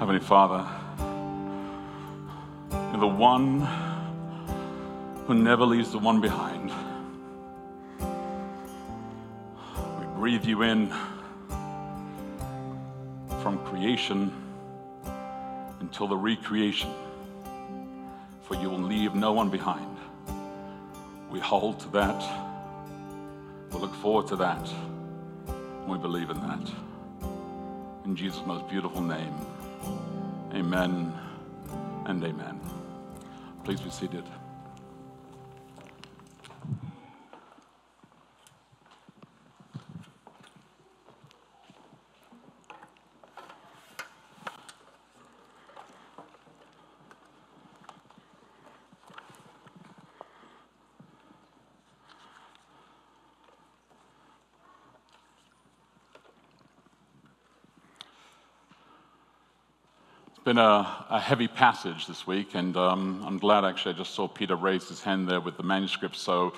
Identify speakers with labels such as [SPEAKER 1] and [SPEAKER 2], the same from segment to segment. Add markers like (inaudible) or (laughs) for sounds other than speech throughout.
[SPEAKER 1] Heavenly Father, you're the one who never leaves the one behind. We breathe you in from creation until the recreation, for you will leave no one behind. We hold to that. We look forward to that. and We believe in that. In Jesus' most beautiful name, amen and amen. Please be seated. Been a, a, heavy passage this week, and um, I'm glad actually I just saw Peter raise his hand there with the manuscript. So,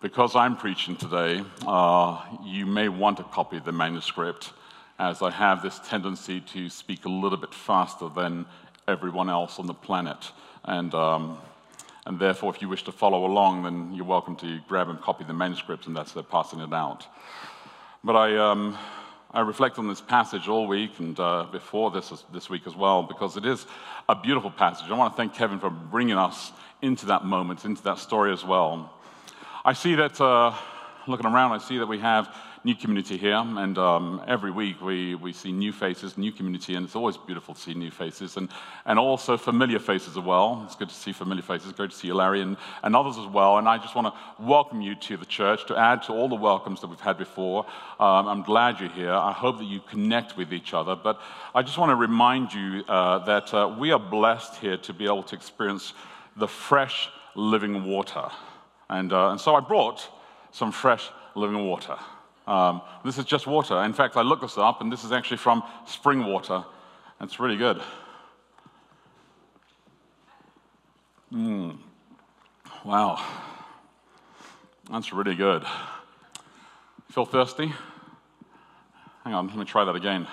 [SPEAKER 1] because I'm preaching today, uh, you may want to copy the manuscript, as I have this tendency to speak a little bit faster than everyone else on the planet. And, um, and therefore, if you wish to follow along, then you're welcome to grab and copy the manuscript, and that's uh, passing it out. But I. Um, I reflect on this passage all week and uh, before this, this week as well, because it is a beautiful passage. I want to thank Kevin for bringing us into that moment, into that story as well. I see that, uh, looking around, I see that we have new community here, and um, every week we, we see new faces, new community, and it's always beautiful to see new faces, and, and also familiar faces as well. It's good to see familiar faces, great to see you, Larry, and, and others as well. And I just want to welcome you to the church, to add to all the welcomes that we've had before. Um, I'm glad you're here. I hope that you connect with each other, but I just want to remind you uh, that uh, we are blessed here to be able to experience the fresh living water. And, uh, and so I brought some fresh living water. Um, this is just water. In fact, I looked this up, and this is actually from spring water. It's really good. Mm. Wow. That's really good. Feel thirsty? Hang on, let me try that again.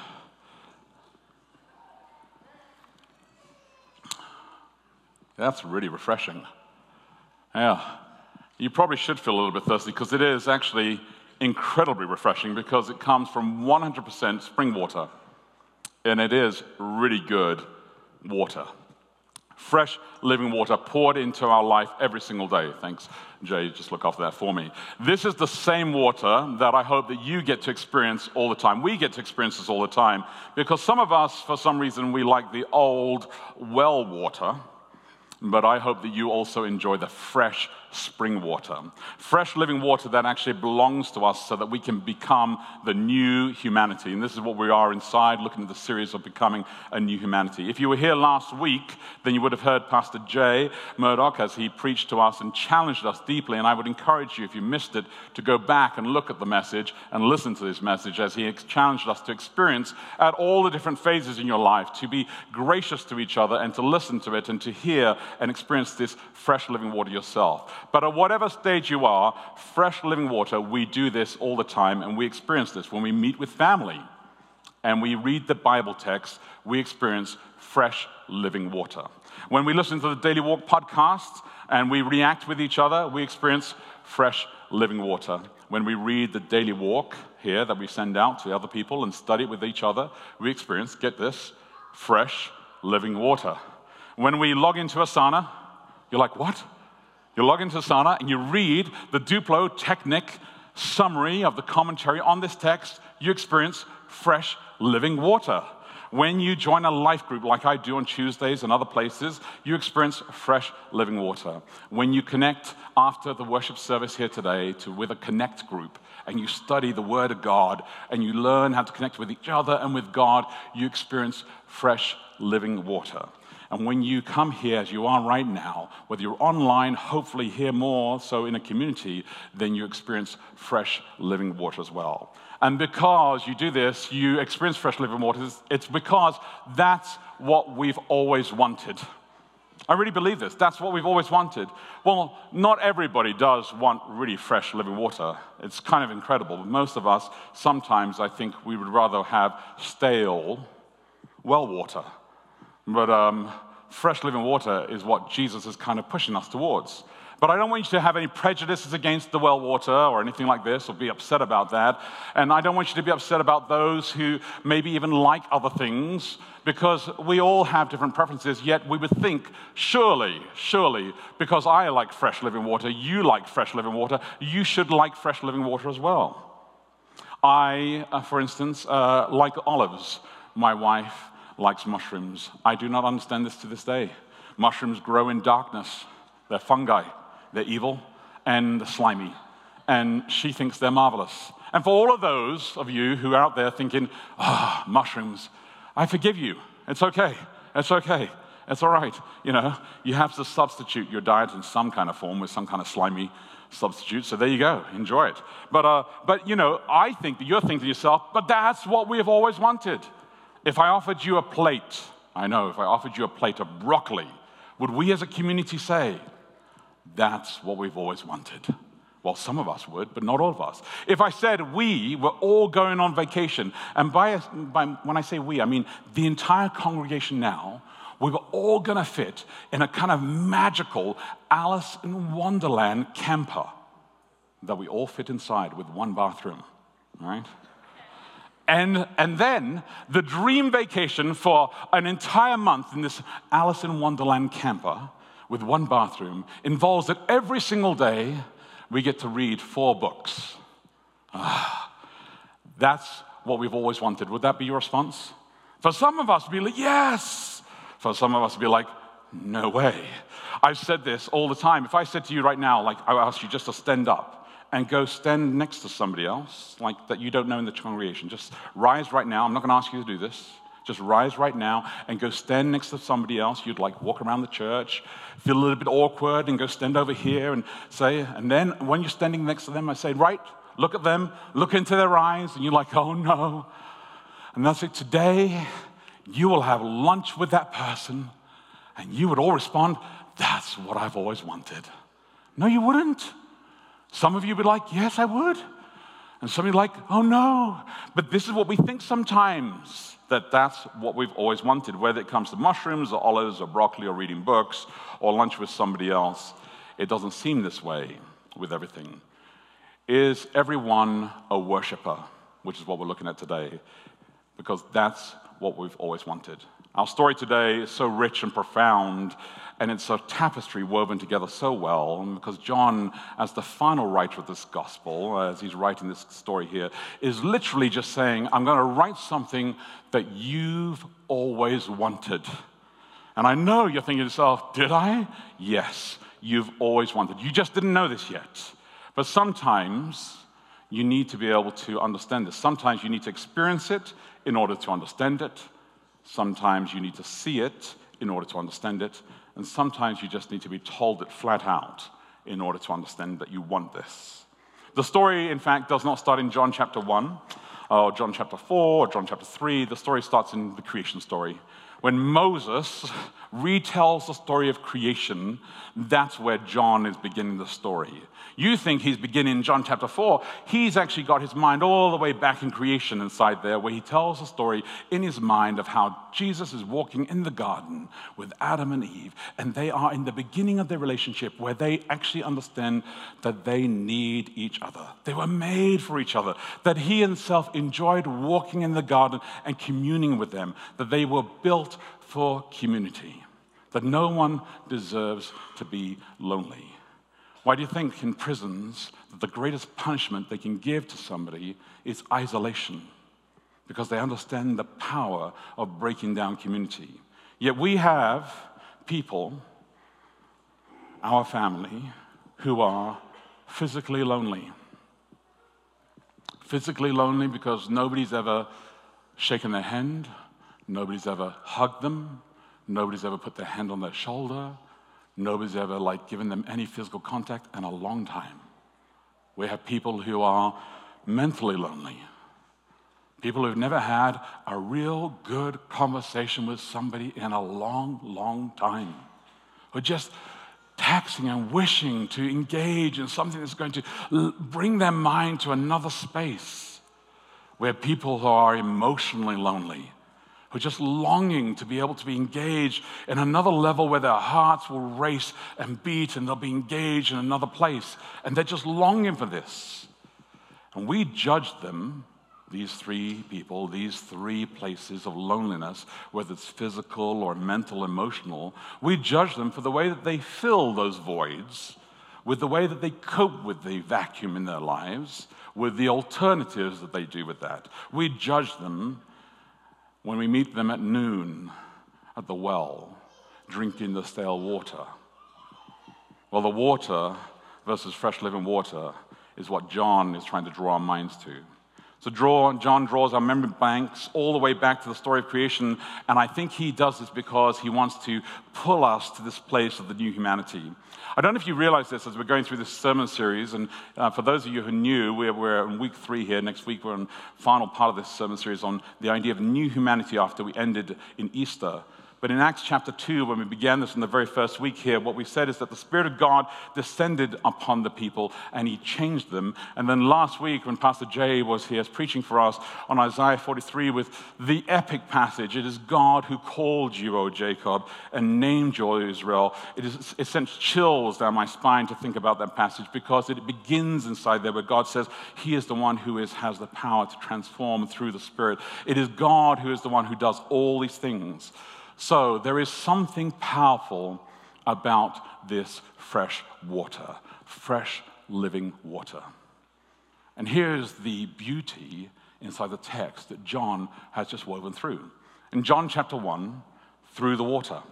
[SPEAKER 1] That's really refreshing. Yeah. You probably should feel a little bit thirsty because it is actually incredibly refreshing because it comes from 100% spring water. And it is really good water. Fresh living water poured into our life every single day. Thanks, Jay. Just look after that for me. This is the same water that I hope that you get to experience all the time. We get to experience this all the time because some of us, for some reason, we like the old well water but I hope that you also enjoy the fresh spring water. Fresh living water that actually belongs to us so that we can become the new humanity. And this is what we are inside, looking at the series of becoming a new humanity. If you were here last week, then you would have heard Pastor Jay Murdoch as he preached to us and challenged us deeply. And I would encourage you, if you missed it, to go back and look at the message and listen to this message as he challenged us to experience at all the different phases in your life, to be gracious to each other and to listen to it and to hear and experience this fresh living water yourself. But at whatever stage you are, fresh living water, we do this all the time and we experience this when we meet with family and we read the Bible text, we experience fresh living water. When we listen to the Daily Walk podcast and we react with each other, we experience fresh living water. When we read the Daily Walk here that we send out to other people and study it with each other, we experience, get this, fresh living water. When we log into Asana, you're like, what? You log into Sana and you read the Duplo Technic summary of the commentary on this text, you experience fresh living water. When you join a life group like I do on Tuesdays and other places, you experience fresh living water. When you connect after the worship service here today to with a connect group and you study the word of God and you learn how to connect with each other and with God, you experience fresh living water. And when you come here, as you are right now, whether you're online, hopefully here more so in a community, then you experience fresh living water as well. And because you do this, you experience fresh living water, it's because that's what we've always wanted. I really believe this. That's what we've always wanted. Well, not everybody does want really fresh living water. It's kind of incredible. But most of us, sometimes I think we would rather have stale well water But um, fresh living water is what Jesus is kind of pushing us towards. But I don't want you to have any prejudices against the well water or anything like this or be upset about that. And I don't want you to be upset about those who maybe even like other things because we all have different preferences, yet we would think, surely, surely, because I like fresh living water, you like fresh living water, you should like fresh living water as well. I, uh, for instance, uh, like olives. My wife likes mushrooms. I do not understand this to this day. Mushrooms grow in darkness, they're fungi. They're evil and slimy. And she thinks they're marvelous. And for all of those of you who are out there thinking, ah, oh, mushrooms, I forgive you. It's okay. It's okay. It's all right. You know, you have to substitute your diet in some kind of form with some kind of slimy substitute. So there you go. Enjoy it. But, uh, but you know, I think that you're thinking to yourself, but that's what we have always wanted. If I offered you a plate, I know, if I offered you a plate of broccoli, would we as a community say, that's what we've always wanted. Well, some of us would, but not all of us. If I said we were all going on vacation, and by, by when I say we, I mean the entire congregation now, we were all going to fit in a kind of magical Alice in Wonderland camper that we all fit inside with one bathroom, right? And, and then the dream vacation for an entire month in this Alice in Wonderland camper with one bathroom involves that every single day we get to read four books. Ah, that's what we've always wanted. Would that be your response? For some of us, be like, yes. For some of us, be like, no way. I've said this all the time. If I said to you right now, like, I ask you just to stand up and go stand next to somebody else, like that you don't know in the congregation, just rise right now. I'm not going to ask you to do this. Just rise right now and go stand next to somebody else. You'd like walk around the church, feel a little bit awkward, and go stand over here and say, and then when you're standing next to them, I say, right, look at them, look into their eyes, and you're like, oh no. And I say, today you will have lunch with that person, and you would all respond, that's what I've always wanted. No, you wouldn't. Some of you would be like, yes, I would. And some of you like, oh no. But this is what we think sometimes that that's what we've always wanted, whether it comes to mushrooms or olives or broccoli or reading books or lunch with somebody else. It doesn't seem this way with everything. Is everyone a worshiper? Which is what we're looking at today, because that's what we've always wanted. Our story today is so rich and profound, and it's a tapestry woven together so well. Because John, as the final writer of this gospel, as he's writing this story here, is literally just saying, I'm going to write something that you've always wanted. And I know you're thinking to yourself, did I? Yes, you've always wanted. You just didn't know this yet. But sometimes you need to be able to understand this. Sometimes you need to experience it in order to understand it. Sometimes you need to see it in order to understand it. And sometimes you just need to be told it flat out in order to understand that you want this. The story, in fact, does not start in John chapter 1 or John chapter 4 or John chapter 3. The story starts in the creation story. When Moses retells the story of creation, that's where John is beginning the story. You think he's beginning John chapter 4. He's actually got his mind all the way back in creation inside there, where he tells a story in his mind of how Jesus is walking in the garden with Adam and Eve, and they are in the beginning of their relationship where they actually understand that they need each other. They were made for each other, that he himself enjoyed walking in the garden and communing with them, that they were built for community, that no one deserves to be lonely. Why do you think in prisons that the greatest punishment they can give to somebody is isolation? Because they understand the power of breaking down community. Yet we have people, our family, who are physically lonely. Physically lonely because nobody's ever shaken their hand, Nobody's ever hugged them. Nobody's ever put their hand on their shoulder. Nobody's ever like given them any physical contact in a long time. We have people who are mentally lonely. People who've never had a real good conversation with somebody in a long, long time. Who are just taxing and wishing to engage in something that's going to bring their mind to another space where people who are emotionally lonely who are just longing to be able to be engaged in another level where their hearts will race and beat and they'll be engaged in another place. And they're just longing for this. And we judge them, these three people, these three places of loneliness, whether it's physical or mental, emotional, we judge them for the way that they fill those voids, with the way that they cope with the vacuum in their lives, with the alternatives that they do with that. We judge them when we meet them at noon at the well, drinking the stale water. Well, the water versus fresh living water is what John is trying to draw our minds to. So draw, John draws our memory banks all the way back to the story of creation, and I think he does this because he wants to pull us to this place of the new humanity. I don't know if you realize this as we're going through this sermon series, and uh, for those of you who knew, we're, we're in week three here. Next week, we're in final part of this sermon series on the idea of new humanity after we ended in Easter. But in Acts chapter 2, when we began this in the very first week here, what we said is that the Spirit of God descended upon the people and He changed them. And then last week, when Pastor Jay was here preaching for us on Isaiah 43 with the epic passage, it is God who called you, O Jacob, and named you, O Israel. It, is, it sends chills down my spine to think about that passage because it begins inside there where God says He is the one who is, has the power to transform through the Spirit. It is God who is the one who does all these things. So there is something powerful about this fresh water, fresh living water. And here's the beauty inside the text that John has just woven through. In John chapter 1, through the water.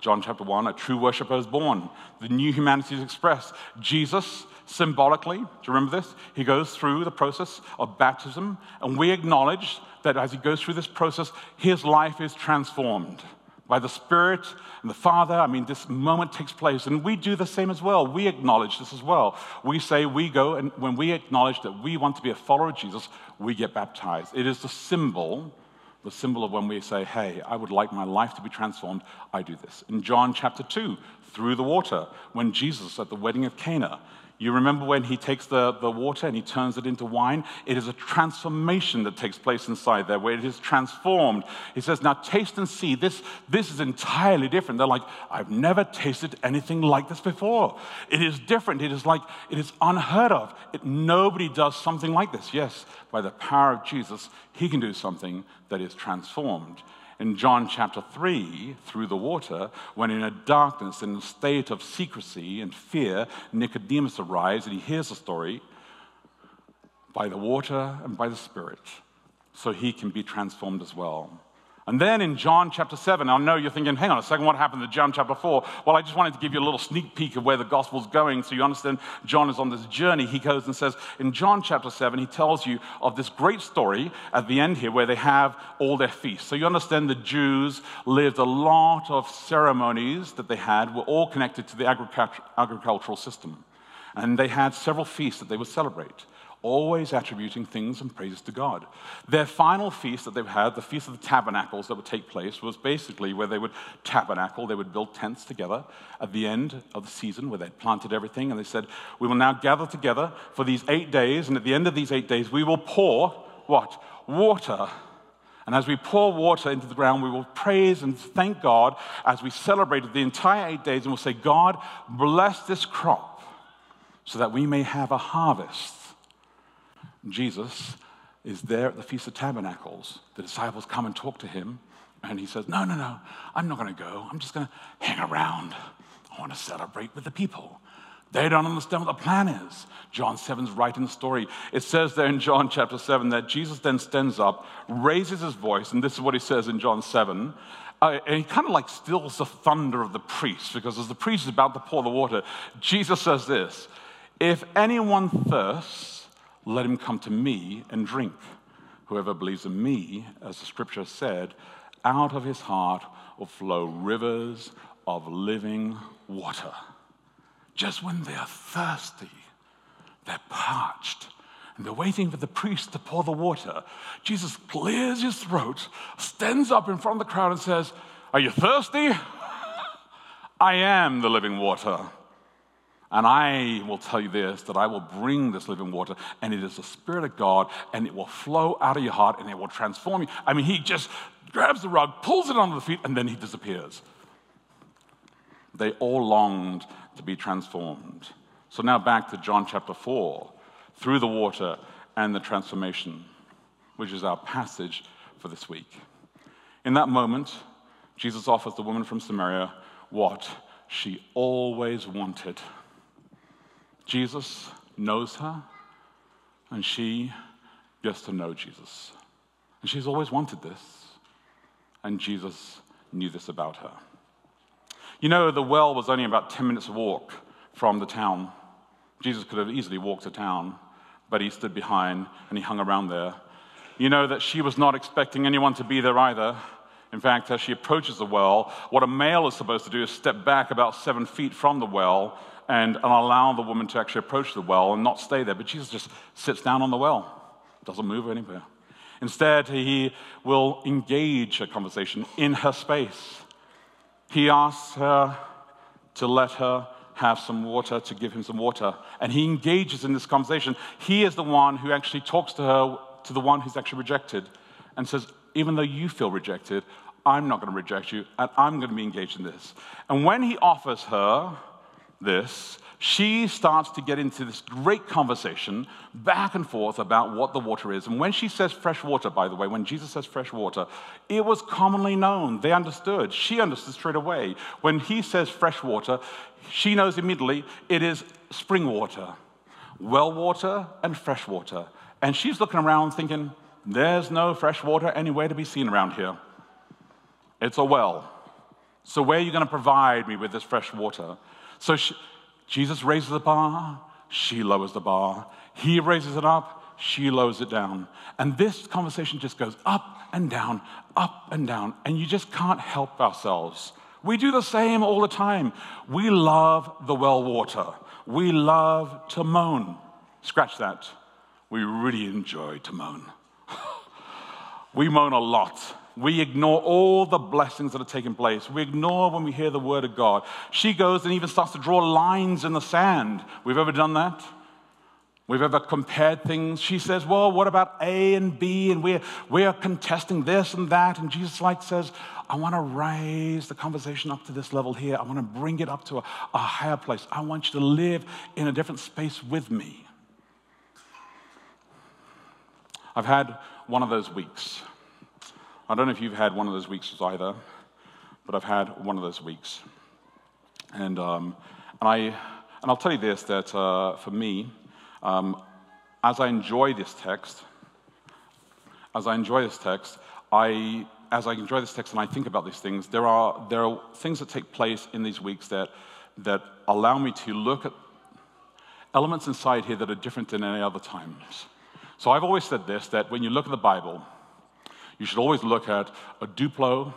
[SPEAKER 1] John chapter 1, a true worshiper is born. The new humanity is expressed. Jesus, symbolically, do you remember this? He goes through the process of baptism, and we acknowledge that as he goes through this process, his life is transformed by the Spirit and the Father. I mean, this moment takes place, and we do the same as well. We acknowledge this as well. We say we go, and when we acknowledge that we want to be a follower of Jesus, we get baptized. It is the symbol, the symbol of when we say, Hey, I would like my life to be transformed, I do this. In John chapter 2, through the water, when Jesus at the wedding of Cana, you remember when he takes the, the water and he turns it into wine? It is a transformation that takes place inside there where it is transformed. He says, Now taste and see. This, this is entirely different. They're like, I've never tasted anything like this before. It is different. It is like, it is unheard of. It, nobody does something like this. Yes, by the power of Jesus, he can do something that is transformed in John chapter 3 through the water, when in a darkness, in a state of secrecy and fear, Nicodemus arrives and he hears the story by the water and by the Spirit, so he can be transformed as well. And then in John chapter 7, I know you're thinking, hang on a second, what happened to John chapter 4? Well, I just wanted to give you a little sneak peek of where the gospel's going so you understand John is on this journey. He goes and says, in John chapter 7, he tells you of this great story at the end here where they have all their feasts. So you understand the Jews lived a lot of ceremonies that they had were all connected to the agricultural system. And they had several feasts that they would celebrate always attributing things and praises to God. Their final feast that they've had, the Feast of the Tabernacles that would take place, was basically where they would tabernacle, they would build tents together at the end of the season where they'd planted everything, and they said, We will now gather together for these eight days, and at the end of these eight days, we will pour what? Water. And as we pour water into the ground, we will praise and thank God as we celebrated the entire eight days, and we'll say, God, bless this crop so that we may have a harvest Jesus is there at the Feast of Tabernacles. The disciples come and talk to him, and he says, No, no, no, I'm not going to go. I'm just going to hang around. I want to celebrate with the people. They don't understand what the plan is. John 7's right the story. It says there in John chapter 7 that Jesus then stands up, raises his voice, and this is what he says in John 7. Uh, and he kind of like stills the thunder of the priest, because as the priest is about to pour the water, Jesus says this If anyone thirsts, let him come to me and drink. Whoever believes in me, as the scripture said, out of his heart will flow rivers of living water. Just when they are thirsty, they're parched, and they're waiting for the priest to pour the water. Jesus clears his throat, stands up in front of the crowd, and says, Are you thirsty? (laughs) I am the living water. And I will tell you this that I will bring this living water, and it is the Spirit of God, and it will flow out of your heart, and it will transform you. I mean, he just grabs the rug, pulls it onto the feet, and then he disappears. They all longed to be transformed. So now back to John chapter 4, through the water and the transformation, which is our passage for this week. In that moment, Jesus offers the woman from Samaria what she always wanted. Jesus knows her, and she gets to know Jesus. And she's always wanted this, and Jesus knew this about her. You know, the well was only about 10 minutes' walk from the town. Jesus could have easily walked to town, but he stood behind and he hung around there. You know that she was not expecting anyone to be there either. In fact, as she approaches the well, what a male is supposed to do is step back about seven feet from the well and, and allow the woman to actually approach the well and not stay there. But Jesus just sits down on the well, doesn't move anywhere. Instead, he will engage a conversation in her space. He asks her to let her have some water, to give him some water. And he engages in this conversation. He is the one who actually talks to her, to the one who's actually rejected, and says, Even though you feel rejected, I'm not going to reject you, and I'm going to be engaged in this. And when he offers her this, she starts to get into this great conversation back and forth about what the water is. And when she says fresh water, by the way, when Jesus says fresh water, it was commonly known. They understood. She understood straight away. When he says fresh water, she knows immediately it is spring water, well water, and fresh water. And she's looking around thinking, there's no fresh water anywhere to be seen around here. It's a well. So, where are you going to provide me with this fresh water? So, she, Jesus raises the bar, she lowers the bar. He raises it up, she lowers it down. And this conversation just goes up and down, up and down. And you just can't help ourselves. We do the same all the time. We love the well water. We love to moan. Scratch that. We really enjoy to moan. (laughs) we moan a lot. We ignore all the blessings that are taking place. We ignore when we hear the word of God. She goes and even starts to draw lines in the sand. We've ever done that? We've ever compared things. She says, Well, what about A and B? And we're, we're contesting this and that. And Jesus like says, I want to raise the conversation up to this level here. I want to bring it up to a, a higher place. I want you to live in a different space with me. I've had one of those weeks. I don't know if you've had one of those weeks either, but I've had one of those weeks. And, um, and, I, and I'll tell you this that uh, for me, um, as I enjoy this text, as I enjoy this text, I, as I enjoy this text and I think about these things, there are, there are things that take place in these weeks that, that allow me to look at elements inside here that are different than any other times. So I've always said this that when you look at the Bible, you should always look at a Duplo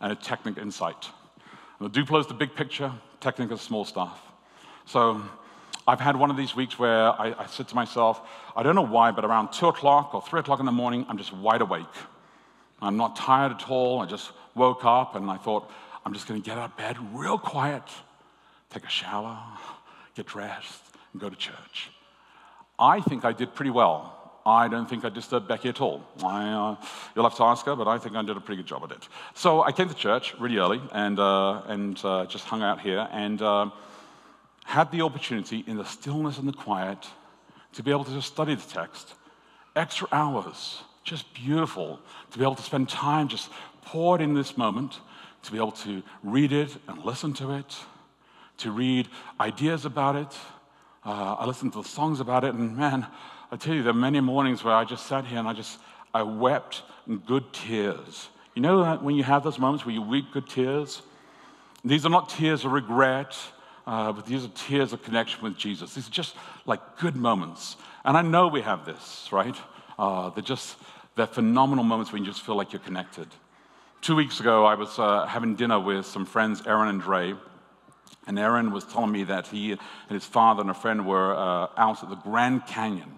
[SPEAKER 1] and a Technic Insight. And the Duplo is the big picture, Technic is small stuff. So I've had one of these weeks where I, I said to myself, I don't know why, but around 2 o'clock or 3 o'clock in the morning, I'm just wide awake. I'm not tired at all. I just woke up and I thought, I'm just going to get out of bed real quiet, take a shower, get dressed, and go to church. I think I did pretty well. I don't think I disturbed Becky at all. I, uh, you'll have to ask her, but I think I did a pretty good job at it. So I came to church really early and, uh, and uh, just hung out here and uh, had the opportunity in the stillness and the quiet to be able to just study the text. Extra hours, just beautiful to be able to spend time just poured in this moment, to be able to read it and listen to it, to read ideas about it. Uh, I listened to the songs about it, and man, I tell you, there are many mornings where I just sat here and I just, I wept good tears. You know when you have those moments where you weep good tears? These are not tears of regret, uh, but these are tears of connection with Jesus. These are just like good moments. And I know we have this, right? Uh, they're just, they're phenomenal moments when you just feel like you're connected. Two weeks ago, I was uh, having dinner with some friends, Aaron and Dre. And Aaron was telling me that he and his father and a friend were uh, out at the Grand Canyon.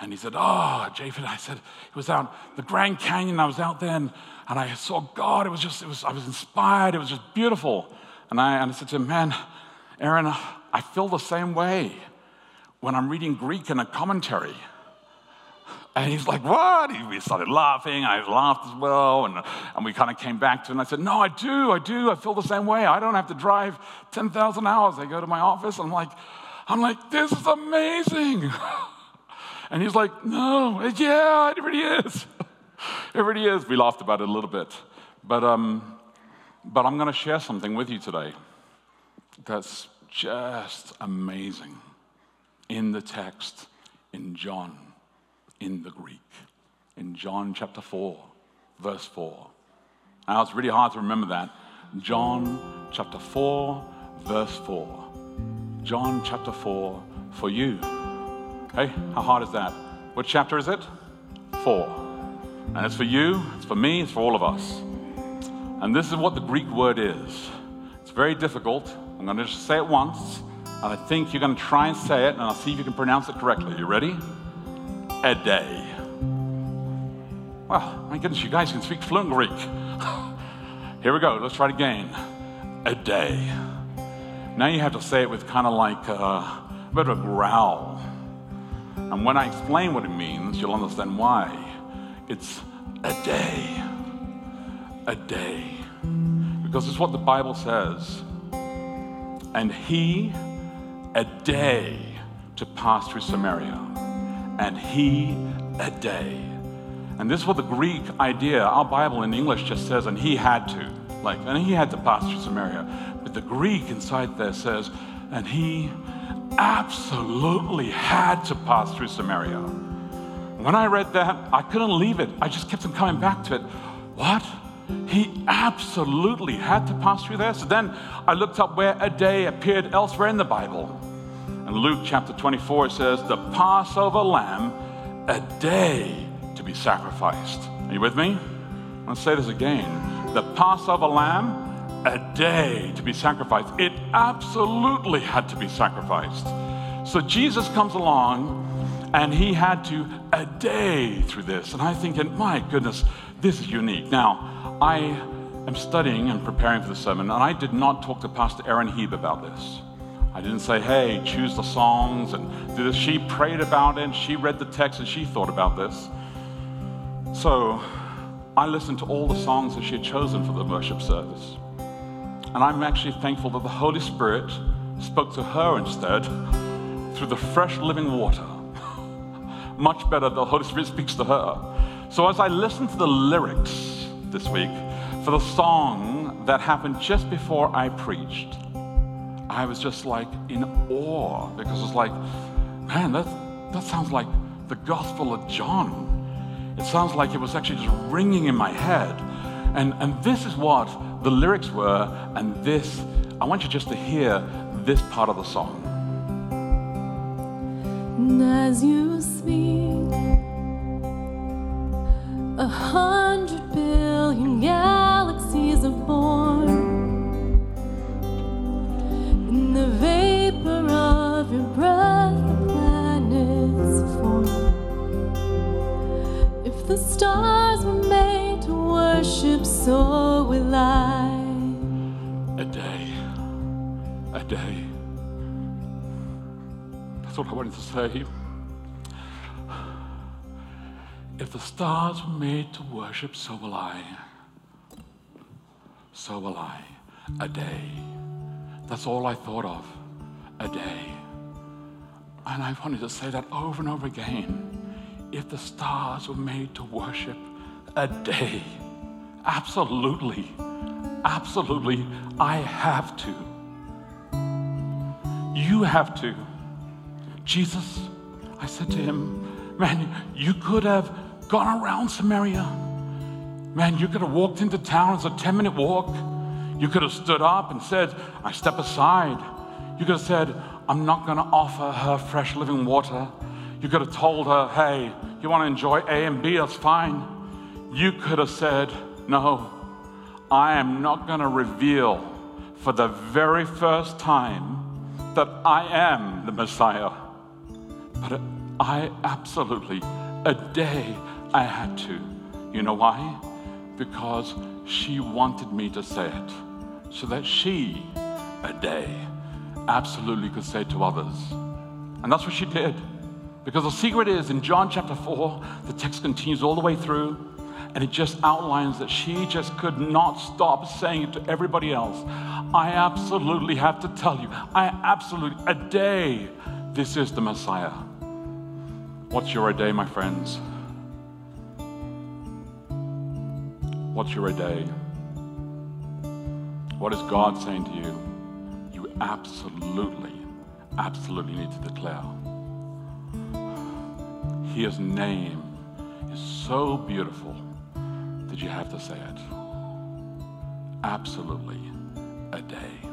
[SPEAKER 1] And he said, ah, Oh, Japhet, I said, it was out the Grand Canyon. I was out there and, and I saw God. It was just, it was, I was inspired. It was just beautiful. And I, and I said to him, Man, Aaron, I feel the same way when I'm reading Greek in a commentary. And he's like, What? We started laughing. I laughed as well. And, and we kind of came back to it. And I said, No, I do. I do. I feel the same way. I don't have to drive 10,000 hours. I go to my office. I'm like, I'm like, This is amazing. (laughs) And he's like, No, yeah, it really is. (laughs) It really is. We laughed about it a little bit. But, um, but I'm going to share something with you today that's just amazing in the text in John, in the Greek, in John chapter 4, verse 4. Now it's really hard to remember that. John chapter 4, verse 4. John chapter 4 for you. Hey, how hard is that? What chapter is it? 4. And it's for you, it's for me, it's for all of us. And this is what the Greek word is. It's very difficult. I'm going to just say it once, and I think you're going to try and say it, and I'll see if you can pronounce it correctly. You ready? Ede. Well, my goodness, you guys can speak fluent Greek. (laughs) Here we go. Let's try it again. Ede. Now you have to say it with kind of like a, a bit of a growl. And when I explain what it means, you'll understand why. It's a day. A day. Because it's what the Bible says and he a day to pass through Samaria, and he a day. And this is what the Greek idea, our Bible in English just says, and he had to. Like, and he had to pass through Samaria. But the Greek inside there says, and he absolutely had to pass through Samaria. When I read that, I couldn't leave it. I just kept on coming back to it. What? He absolutely had to pass through there. So then I looked up where a day appeared elsewhere in the Bible. In Luke chapter 24, it says, The Passover lamb, a day to be sacrificed. Are you with me? I'll say this again. The Passover lamb, a day to be sacrificed. It absolutely had to be sacrificed. So Jesus comes along and he had to a day through this. And I thinking, my goodness, this is unique. Now, I am studying and preparing for the sermon, and I did not talk to Pastor Aaron Heeb about this. I didn't say, hey, choose the songs and do this. She prayed about it, she read the text, and she thought about this. So I listened to all the songs that she had chosen for the worship service. And I'm actually thankful that the Holy Spirit spoke to her instead through the fresh living water. (laughs) Much better, the Holy Spirit speaks to her. So as I listened to the lyrics, this week for the song that happened just before I preached. I was just like in awe because it's like, man, that, that sounds like the Gospel of John. It sounds like it was actually just ringing in my head. And, and this is what the lyrics were, and this, I want you just to hear this part of the song.
[SPEAKER 2] As you speak, a hundred
[SPEAKER 1] wanted to say. If the stars were made to worship, so will I. So will I. A day. That's all I thought of. A day. And I wanted to say that over and over again. If the stars were made to worship, a day. Absolutely. Absolutely. I have to. You have to. Jesus, I said to him, man, you could have gone around Samaria. Man, you could have walked into town. It's a 10 minute walk. You could have stood up and said, I step aside. You could have said, I'm not going to offer her fresh living water. You could have told her, hey, you want to enjoy A and B, that's fine. You could have said, no, I am not going to reveal for the very first time that I am the Messiah. But I absolutely, a day I had to. You know why? Because she wanted me to say it so that she, a day, absolutely could say to others. And that's what she did. Because the secret is in John chapter 4, the text continues all the way through, and it just outlines that she just could not stop saying it to everybody else. I absolutely have to tell you, I absolutely, a day, this is the Messiah. What's your day, my friends? What's your day? What is God saying to you? You absolutely, absolutely need to declare. His name is so beautiful that you have to say it. Absolutely a day.